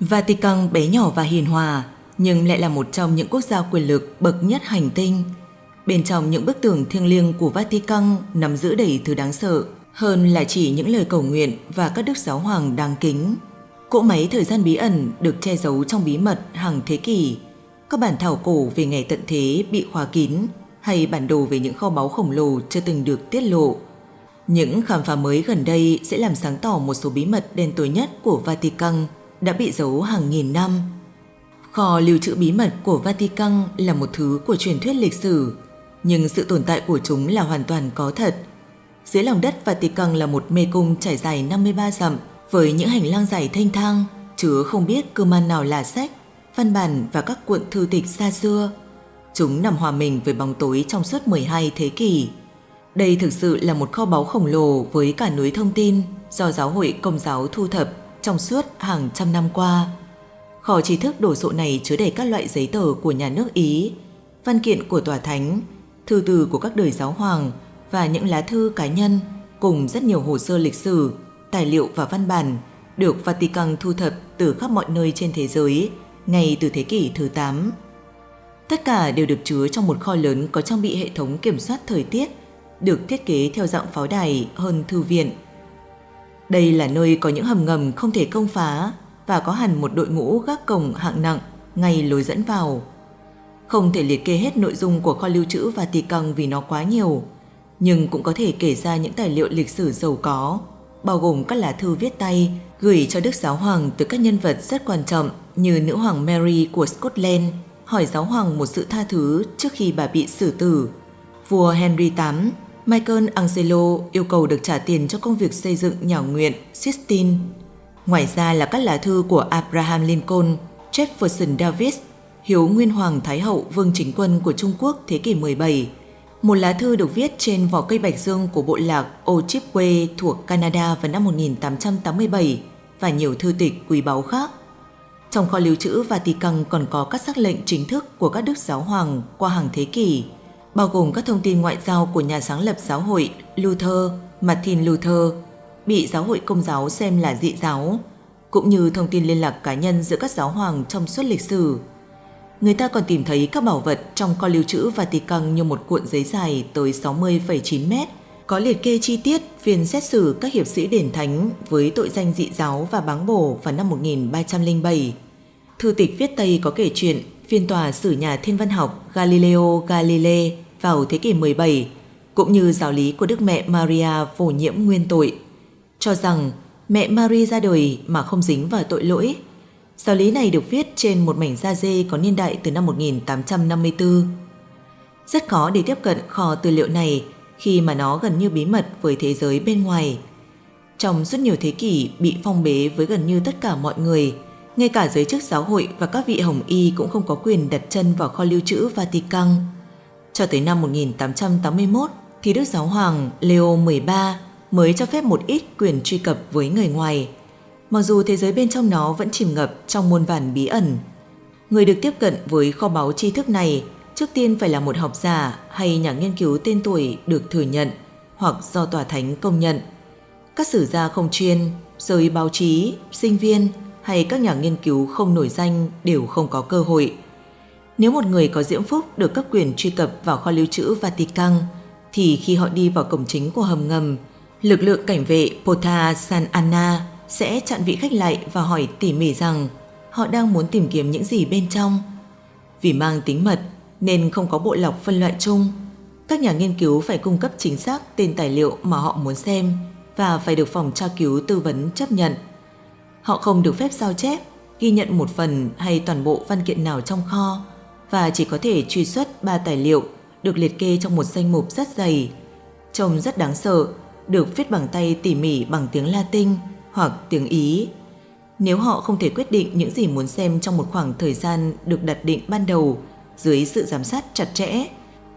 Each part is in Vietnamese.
Vatican bé nhỏ và hiền hòa, nhưng lại là một trong những quốc gia quyền lực bậc nhất hành tinh. Bên trong những bức tường thiêng liêng của Vatican nằm giữ đầy thứ đáng sợ, hơn là chỉ những lời cầu nguyện và các đức giáo hoàng đáng kính. Cỗ máy thời gian bí ẩn được che giấu trong bí mật hàng thế kỷ. Các bản thảo cổ về ngày tận thế bị khóa kín hay bản đồ về những kho báu khổng lồ chưa từng được tiết lộ. Những khám phá mới gần đây sẽ làm sáng tỏ một số bí mật đen tối nhất của Vatican đã bị giấu hàng nghìn năm. Kho lưu trữ bí mật của Vatican là một thứ của truyền thuyết lịch sử, nhưng sự tồn tại của chúng là hoàn toàn có thật. Dưới lòng đất Vatican là một mê cung trải dài 53 dặm với những hành lang dài thanh thang, chứa không biết cơ man nào là sách, văn bản và các cuộn thư tịch xa xưa. Chúng nằm hòa mình với bóng tối trong suốt 12 thế kỷ. Đây thực sự là một kho báu khổng lồ với cả núi thông tin do giáo hội công giáo thu thập trong suốt hàng trăm năm qua. Kho trí thức đồ sộ này chứa đầy các loại giấy tờ của nhà nước Ý, văn kiện của tòa thánh, thư từ của các đời giáo hoàng và những lá thư cá nhân cùng rất nhiều hồ sơ lịch sử, tài liệu và văn bản được Vatican thu thập từ khắp mọi nơi trên thế giới ngay từ thế kỷ thứ 8. Tất cả đều được chứa trong một kho lớn có trang bị hệ thống kiểm soát thời tiết, được thiết kế theo dạng pháo đài hơn thư viện. Đây là nơi có những hầm ngầm không thể công phá và có hẳn một đội ngũ gác cổng hạng nặng ngay lối dẫn vào. Không thể liệt kê hết nội dung của kho lưu trữ và tỳ căng vì nó quá nhiều, nhưng cũng có thể kể ra những tài liệu lịch sử giàu có, bao gồm các lá thư viết tay gửi cho Đức Giáo Hoàng từ các nhân vật rất quan trọng như nữ hoàng Mary của Scotland hỏi giáo hoàng một sự tha thứ trước khi bà bị xử tử. Vua Henry VIII, Michael Angelo yêu cầu được trả tiền cho công việc xây dựng nhà nguyện Sistine. Ngoài ra là các lá thư của Abraham Lincoln, Jefferson Davis, Hiếu Nguyên Hoàng Thái Hậu Vương Chính Quân của Trung Quốc thế kỷ 17. Một lá thư được viết trên vỏ cây bạch dương của bộ lạc Ojibwe thuộc Canada vào năm 1887 và nhiều thư tịch quý báu khác. Trong kho lưu trữ Vatican còn có các sắc lệnh chính thức của các đức giáo hoàng qua hàng thế kỷ, bao gồm các thông tin ngoại giao của nhà sáng lập giáo hội Luther, Martin Luther, bị giáo hội công giáo xem là dị giáo, cũng như thông tin liên lạc cá nhân giữa các giáo hoàng trong suốt lịch sử. Người ta còn tìm thấy các bảo vật trong kho lưu trữ Vatican như một cuộn giấy dài tới 60,9 mét, có liệt kê chi tiết phiên xét xử các hiệp sĩ đền thánh với tội danh dị giáo và báng bổ vào năm 1307. Thư tịch viết Tây có kể chuyện phiên tòa xử nhà thiên văn học Galileo Galilei vào thế kỷ 17, cũng như giáo lý của Đức Mẹ Maria phổ nhiễm nguyên tội, cho rằng mẹ Maria ra đời mà không dính vào tội lỗi. Giáo lý này được viết trên một mảnh da dê có niên đại từ năm 1854. Rất khó để tiếp cận kho tư liệu này khi mà nó gần như bí mật với thế giới bên ngoài. Trong suốt nhiều thế kỷ bị phong bế với gần như tất cả mọi người, ngay cả giới chức giáo hội và các vị hồng y cũng không có quyền đặt chân vào kho lưu trữ Vatican. Cho tới năm 1881 thì Đức Giáo Hoàng Leo XIII mới cho phép một ít quyền truy cập với người ngoài, mặc dù thế giới bên trong nó vẫn chìm ngập trong muôn vàn bí ẩn. Người được tiếp cận với kho báu tri thức này trước tiên phải là một học giả hay nhà nghiên cứu tên tuổi được thừa nhận hoặc do tòa thánh công nhận. Các sử gia không chuyên, giới báo chí, sinh viên hay các nhà nghiên cứu không nổi danh đều không có cơ hội. Nếu một người có diễm phúc được cấp quyền truy cập vào kho lưu trữ Vatican, thì khi họ đi vào cổng chính của hầm ngầm, lực lượng cảnh vệ Porta San Anna sẽ chặn vị khách lại và hỏi tỉ mỉ rằng họ đang muốn tìm kiếm những gì bên trong. Vì mang tính mật nên không có bộ lọc phân loại chung. Các nhà nghiên cứu phải cung cấp chính xác tên tài liệu mà họ muốn xem và phải được phòng tra cứu tư vấn chấp nhận. Họ không được phép sao chép, ghi nhận một phần hay toàn bộ văn kiện nào trong kho và chỉ có thể truy xuất ba tài liệu được liệt kê trong một danh mục rất dày. Trông rất đáng sợ, được viết bằng tay tỉ mỉ bằng tiếng Latin hoặc tiếng Ý. Nếu họ không thể quyết định những gì muốn xem trong một khoảng thời gian được đặt định ban đầu dưới sự giám sát chặt chẽ,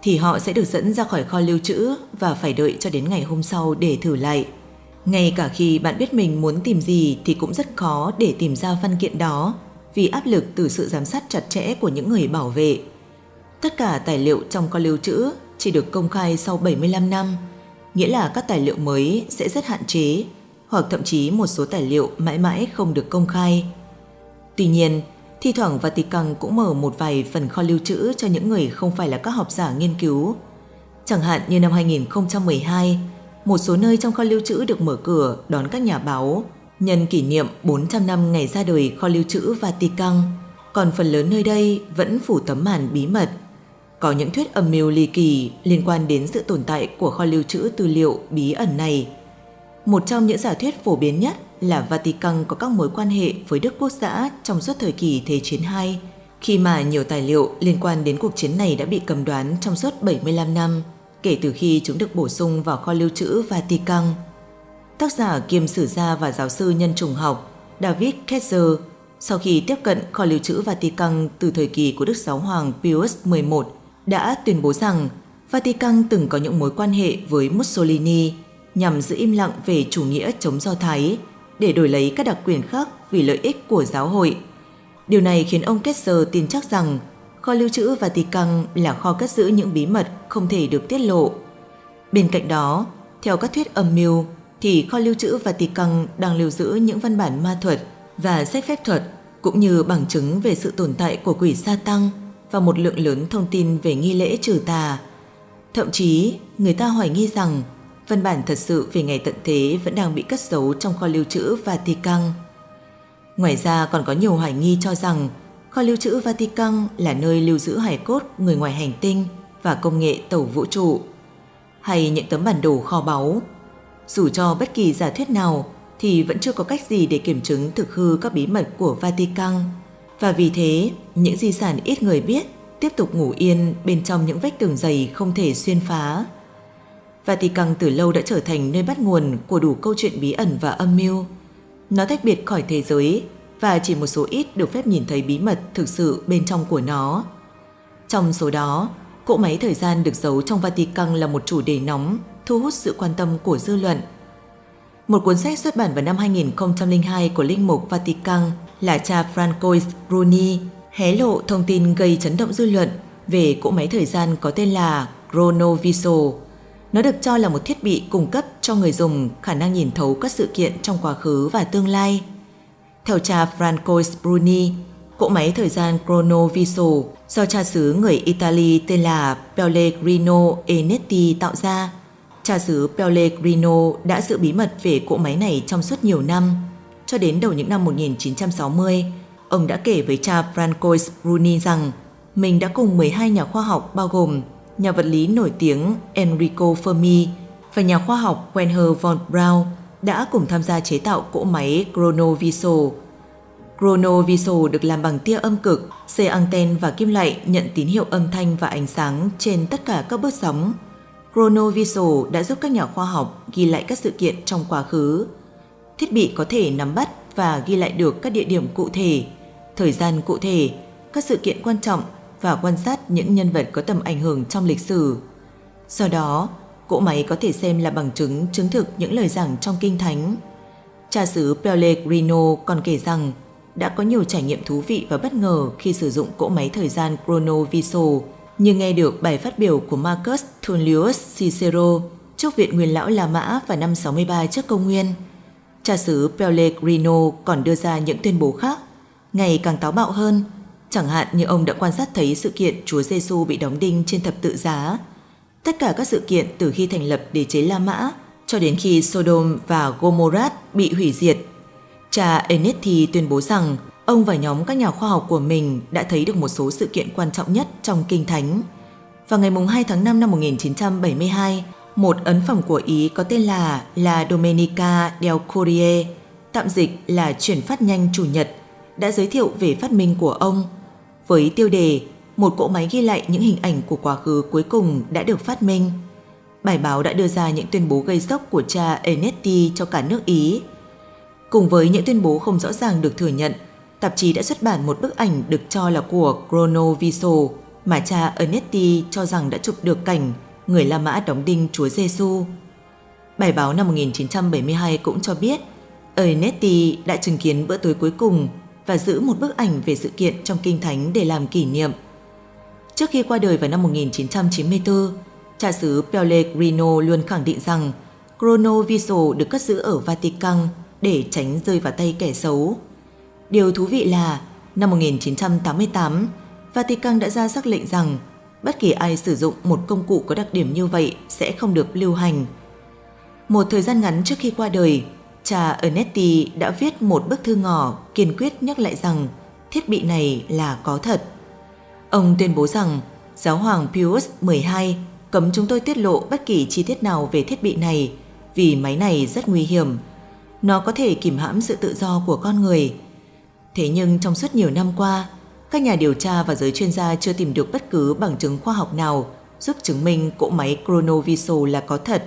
thì họ sẽ được dẫn ra khỏi kho lưu trữ và phải đợi cho đến ngày hôm sau để thử lại. Ngay cả khi bạn biết mình muốn tìm gì thì cũng rất khó để tìm ra văn kiện đó vì áp lực từ sự giám sát chặt chẽ của những người bảo vệ. Tất cả tài liệu trong kho lưu trữ chỉ được công khai sau 75 năm, nghĩa là các tài liệu mới sẽ rất hạn chế hoặc thậm chí một số tài liệu mãi mãi không được công khai. Tuy nhiên, thi thoảng Vatican cũng mở một vài phần kho lưu trữ cho những người không phải là các học giả nghiên cứu. Chẳng hạn như năm 2012, một số nơi trong kho lưu trữ được mở cửa đón các nhà báo nhân kỷ niệm 400 năm ngày ra đời kho lưu trữ Vatican, còn phần lớn nơi đây vẫn phủ tấm màn bí mật. Có những thuyết âm mưu ly kỳ liên quan đến sự tồn tại của kho lưu trữ tư liệu bí ẩn này. Một trong những giả thuyết phổ biến nhất là Vatican có các mối quan hệ với Đức Quốc xã trong suốt thời kỳ Thế chiến II, khi mà nhiều tài liệu liên quan đến cuộc chiến này đã bị cầm đoán trong suốt 75 năm kể từ khi chúng được bổ sung vào kho lưu trữ Vatican. Tác giả kiêm sử gia và giáo sư nhân chủng học David Ketzer sau khi tiếp cận kho lưu trữ Vatican từ thời kỳ của Đức Giáo Hoàng Pius XI đã tuyên bố rằng Vatican từng có những mối quan hệ với Mussolini nhằm giữ im lặng về chủ nghĩa chống Do Thái để đổi lấy các đặc quyền khác vì lợi ích của giáo hội. Điều này khiến ông Kessler tin chắc rằng kho lưu trữ Vatican là kho cất giữ những bí mật không thể được tiết lộ. Bên cạnh đó, theo các thuyết âm mưu, thì kho lưu trữ Vatican đang lưu giữ những văn bản ma thuật và sách phép thuật cũng như bằng chứng về sự tồn tại của quỷ sa tăng và một lượng lớn thông tin về nghi lễ trừ tà. Thậm chí, người ta hoài nghi rằng văn bản thật sự về ngày tận thế vẫn đang bị cất giấu trong kho lưu trữ Vatican. Ngoài ra còn có nhiều hoài nghi cho rằng kho lưu trữ Vatican là nơi lưu giữ hài cốt người ngoài hành tinh và công nghệ tàu vũ trụ, hay những tấm bản đồ kho báu. Dù cho bất kỳ giả thuyết nào thì vẫn chưa có cách gì để kiểm chứng thực hư các bí mật của Vatican. Và vì thế, những di sản ít người biết tiếp tục ngủ yên bên trong những vách tường dày không thể xuyên phá. Vatican từ lâu đã trở thành nơi bắt nguồn của đủ câu chuyện bí ẩn và âm mưu. Nó tách biệt khỏi thế giới và chỉ một số ít được phép nhìn thấy bí mật thực sự bên trong của nó. Trong số đó, cỗ máy thời gian được giấu trong Vatican là một chủ đề nóng, thu hút sự quan tâm của dư luận. Một cuốn sách xuất bản vào năm 2002 của Linh mục Vatican là cha Francois Bruni hé lộ thông tin gây chấn động dư luận về cỗ máy thời gian có tên là Chronovisor. Nó được cho là một thiết bị cung cấp cho người dùng khả năng nhìn thấu các sự kiện trong quá khứ và tương lai. Theo cha Francois Bruni, cỗ máy thời gian Chronovisor do cha xứ người Italy tên là Pellegrino Enetti tạo ra. Cha xứ Pellegrino đã giữ bí mật về cỗ máy này trong suốt nhiều năm. Cho đến đầu những năm 1960, ông đã kể với cha Francois Bruni rằng mình đã cùng 12 nhà khoa học bao gồm nhà vật lý nổi tiếng Enrico Fermi và nhà khoa học Wernher von Braun đã cùng tham gia chế tạo cỗ máy Chronovisor. Chronovisor được làm bằng tia âm cực, xe anten và kim loại nhận tín hiệu âm thanh và ánh sáng trên tất cả các bước sóng. Chronovisor đã giúp các nhà khoa học ghi lại các sự kiện trong quá khứ. Thiết bị có thể nắm bắt và ghi lại được các địa điểm cụ thể, thời gian cụ thể, các sự kiện quan trọng và quan sát những nhân vật có tầm ảnh hưởng trong lịch sử. Do đó, cỗ máy có thể xem là bằng chứng chứng thực những lời giảng trong kinh thánh. Cha xứ Pellegrino còn kể rằng đã có nhiều trải nghiệm thú vị và bất ngờ khi sử dụng cỗ máy thời gian Chronovisor như nghe được bài phát biểu của Marcus Tullius Cicero trước Viện Nguyên Lão La Mã vào năm 63 trước công nguyên. Cha xứ Pellegrino còn đưa ra những tuyên bố khác, ngày càng táo bạo hơn, chẳng hạn như ông đã quan sát thấy sự kiện Chúa Giêsu bị đóng đinh trên thập tự giá Tất cả các sự kiện từ khi thành lập đế chế La Mã cho đến khi Sodom và Gomorrah bị hủy diệt. Cha Enethi tuyên bố rằng ông và nhóm các nhà khoa học của mình đã thấy được một số sự kiện quan trọng nhất trong Kinh Thánh. Vào ngày 2 tháng 5 năm 1972, một ấn phẩm của Ý có tên là La Domenica del Corriere, tạm dịch là chuyển phát nhanh chủ nhật, đã giới thiệu về phát minh của ông với tiêu đề một cỗ máy ghi lại những hình ảnh của quá khứ cuối cùng đã được phát minh. Bài báo đã đưa ra những tuyên bố gây sốc của cha Enetti cho cả nước Ý. Cùng với những tuyên bố không rõ ràng được thừa nhận, tạp chí đã xuất bản một bức ảnh được cho là của Chronoviso mà cha Ernetti cho rằng đã chụp được cảnh người La Mã đóng đinh Chúa Giêsu. Bài báo năm 1972 cũng cho biết Ernetti đã chứng kiến bữa tối cuối cùng và giữ một bức ảnh về sự kiện trong Kinh Thánh để làm kỷ niệm. Trước khi qua đời vào năm 1994, cha xứ Pellegrino luôn khẳng định rằng Chronoviso được cất giữ ở Vatican để tránh rơi vào tay kẻ xấu. Điều thú vị là năm 1988, Vatican đã ra sắc lệnh rằng bất kỳ ai sử dụng một công cụ có đặc điểm như vậy sẽ không được lưu hành. Một thời gian ngắn trước khi qua đời, cha Ernetti đã viết một bức thư ngỏ kiên quyết nhắc lại rằng thiết bị này là có thật. Ông tuyên bố rằng giáo hoàng Pius XII cấm chúng tôi tiết lộ bất kỳ chi tiết nào về thiết bị này vì máy này rất nguy hiểm. Nó có thể kìm hãm sự tự do của con người. Thế nhưng trong suốt nhiều năm qua, các nhà điều tra và giới chuyên gia chưa tìm được bất cứ bằng chứng khoa học nào giúp chứng minh cỗ máy Chronoviso là có thật.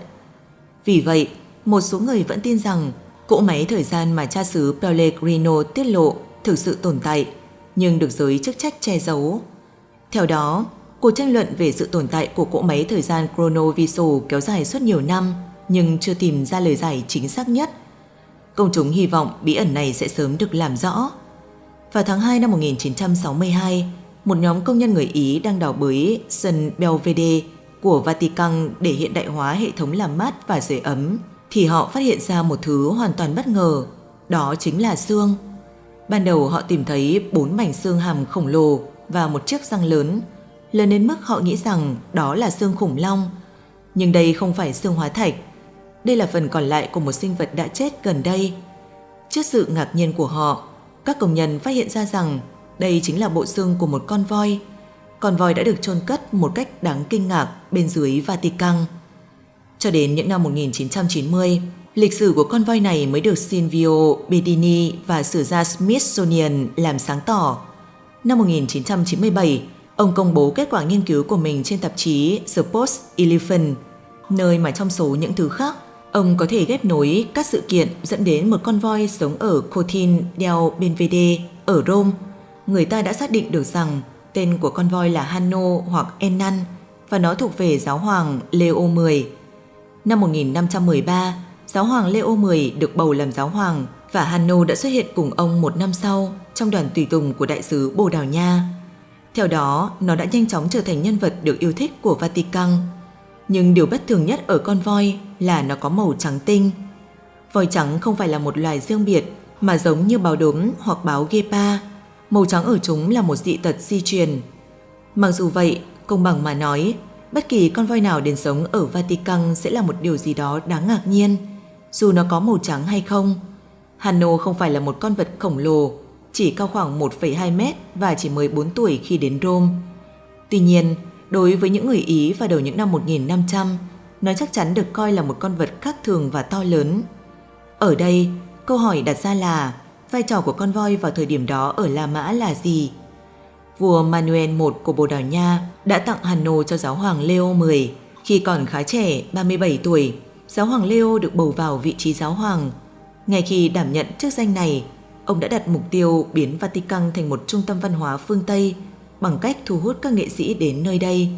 Vì vậy, một số người vẫn tin rằng cỗ máy thời gian mà cha xứ Pellegrino tiết lộ thực sự tồn tại, nhưng được giới chức trách che giấu. Theo đó, cuộc tranh luận về sự tồn tại của cỗ máy thời gian Chronovisor kéo dài suốt nhiều năm nhưng chưa tìm ra lời giải chính xác nhất. Công chúng hy vọng bí ẩn này sẽ sớm được làm rõ. Vào tháng 2 năm 1962, một nhóm công nhân người Ý đang đào bới sân Belvedere của Vatican để hiện đại hóa hệ thống làm mát và sưởi ấm, thì họ phát hiện ra một thứ hoàn toàn bất ngờ, đó chính là xương. Ban đầu họ tìm thấy bốn mảnh xương hàm khổng lồ và một chiếc răng lớn, lớn đến mức họ nghĩ rằng đó là xương khủng long. Nhưng đây không phải xương hóa thạch, đây là phần còn lại của một sinh vật đã chết gần đây. Trước sự ngạc nhiên của họ, các công nhân phát hiện ra rằng đây chính là bộ xương của một con voi. Con voi đã được chôn cất một cách đáng kinh ngạc bên dưới Vatican. Cho đến những năm 1990, lịch sử của con voi này mới được Silvio Bedini và sử gia Smithsonian làm sáng tỏ. Năm 1997, ông công bố kết quả nghiên cứu của mình trên tạp chí The Post Elephant, nơi mà trong số những thứ khác, ông có thể ghép nối các sự kiện dẫn đến một con voi sống ở Cotin del Benvede ở Rome. Người ta đã xác định được rằng tên của con voi là Hanno hoặc Enan và nó thuộc về giáo hoàng Leo X. Năm 1513, giáo hoàng Leo X được bầu làm giáo hoàng và Hanno đã xuất hiện cùng ông một năm sau trong đoàn tùy tùng của đại sứ Bồ Đào Nha. Theo đó, nó đã nhanh chóng trở thành nhân vật được yêu thích của Vatican. Nhưng điều bất thường nhất ở con voi là nó có màu trắng tinh. Voi trắng không phải là một loài riêng biệt mà giống như báo đốm hoặc báo gepa. Màu trắng ở chúng là một dị tật di truyền. Mặc dù vậy, công bằng mà nói, bất kỳ con voi nào đến sống ở Vatican sẽ là một điều gì đó đáng ngạc nhiên, dù nó có màu trắng hay không. Hanno không phải là một con vật khổng lồ, chỉ cao khoảng 1,2 mét và chỉ 14 tuổi khi đến Rome. Tuy nhiên, đối với những người Ý vào đầu những năm 1500, nó chắc chắn được coi là một con vật khác thường và to lớn. Ở đây, câu hỏi đặt ra là vai trò của con voi vào thời điểm đó ở La Mã là gì? Vua Manuel I của Bồ Đào Nha đã tặng Hanno cho giáo hoàng Leo X. Khi còn khá trẻ, 37 tuổi, giáo hoàng Leo được bầu vào vị trí giáo hoàng. Ngay khi đảm nhận chức danh này, ông đã đặt mục tiêu biến Vatican thành một trung tâm văn hóa phương Tây bằng cách thu hút các nghệ sĩ đến nơi đây.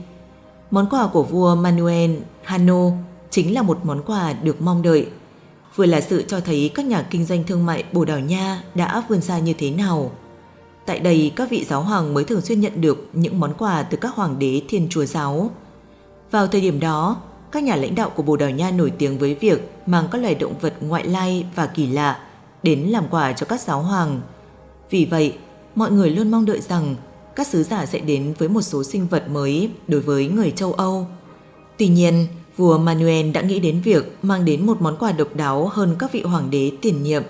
Món quà của vua Manuel Hano chính là một món quà được mong đợi, vừa là sự cho thấy các nhà kinh doanh thương mại Bồ Đào Nha đã vươn xa như thế nào. Tại đây, các vị giáo hoàng mới thường xuyên nhận được những món quà từ các hoàng đế thiên chúa giáo. Vào thời điểm đó, các nhà lãnh đạo của Bồ Đào Nha nổi tiếng với việc mang các loài động vật ngoại lai và kỳ lạ đến làm quà cho các giáo hoàng. Vì vậy, mọi người luôn mong đợi rằng các sứ giả sẽ đến với một số sinh vật mới đối với người châu Âu. Tuy nhiên, vua Manuel đã nghĩ đến việc mang đến một món quà độc đáo hơn các vị hoàng đế tiền nhiệm.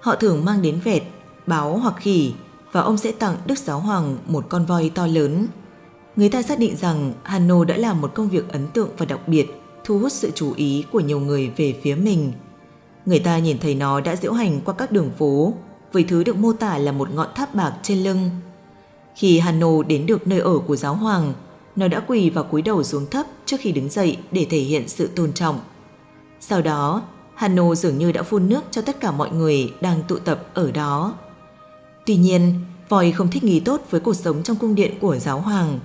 Họ thường mang đến vẹt, báo hoặc khỉ và ông sẽ tặng Đức Giáo Hoàng một con voi to lớn. Người ta xác định rằng Hanno đã làm một công việc ấn tượng và đặc biệt, thu hút sự chú ý của nhiều người về phía mình. Người ta nhìn thấy nó đã diễu hành qua các đường phố, với thứ được mô tả là một ngọn tháp bạc trên lưng. Khi Hanno đến được nơi ở của giáo hoàng, nó đã quỳ và cúi đầu xuống thấp trước khi đứng dậy để thể hiện sự tôn trọng. Sau đó, Hanno dường như đã phun nước cho tất cả mọi người đang tụ tập ở đó. Tuy nhiên, voi không thích nghi tốt với cuộc sống trong cung điện của giáo hoàng.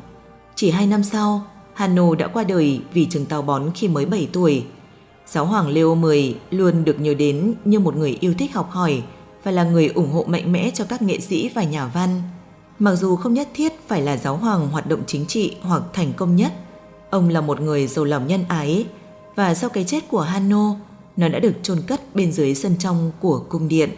Chỉ hai năm sau, hano đã qua đời vì chứng táo bón khi mới 7 tuổi. Giáo hoàng Leo X luôn được nhớ đến như một người yêu thích học hỏi và là người ủng hộ mạnh mẽ cho các nghệ sĩ và nhà văn. Mặc dù không nhất thiết phải là giáo hoàng hoạt động chính trị hoặc thành công nhất, ông là một người giàu lòng nhân ái và sau cái chết của Hanno, nó đã được chôn cất bên dưới sân trong của cung điện.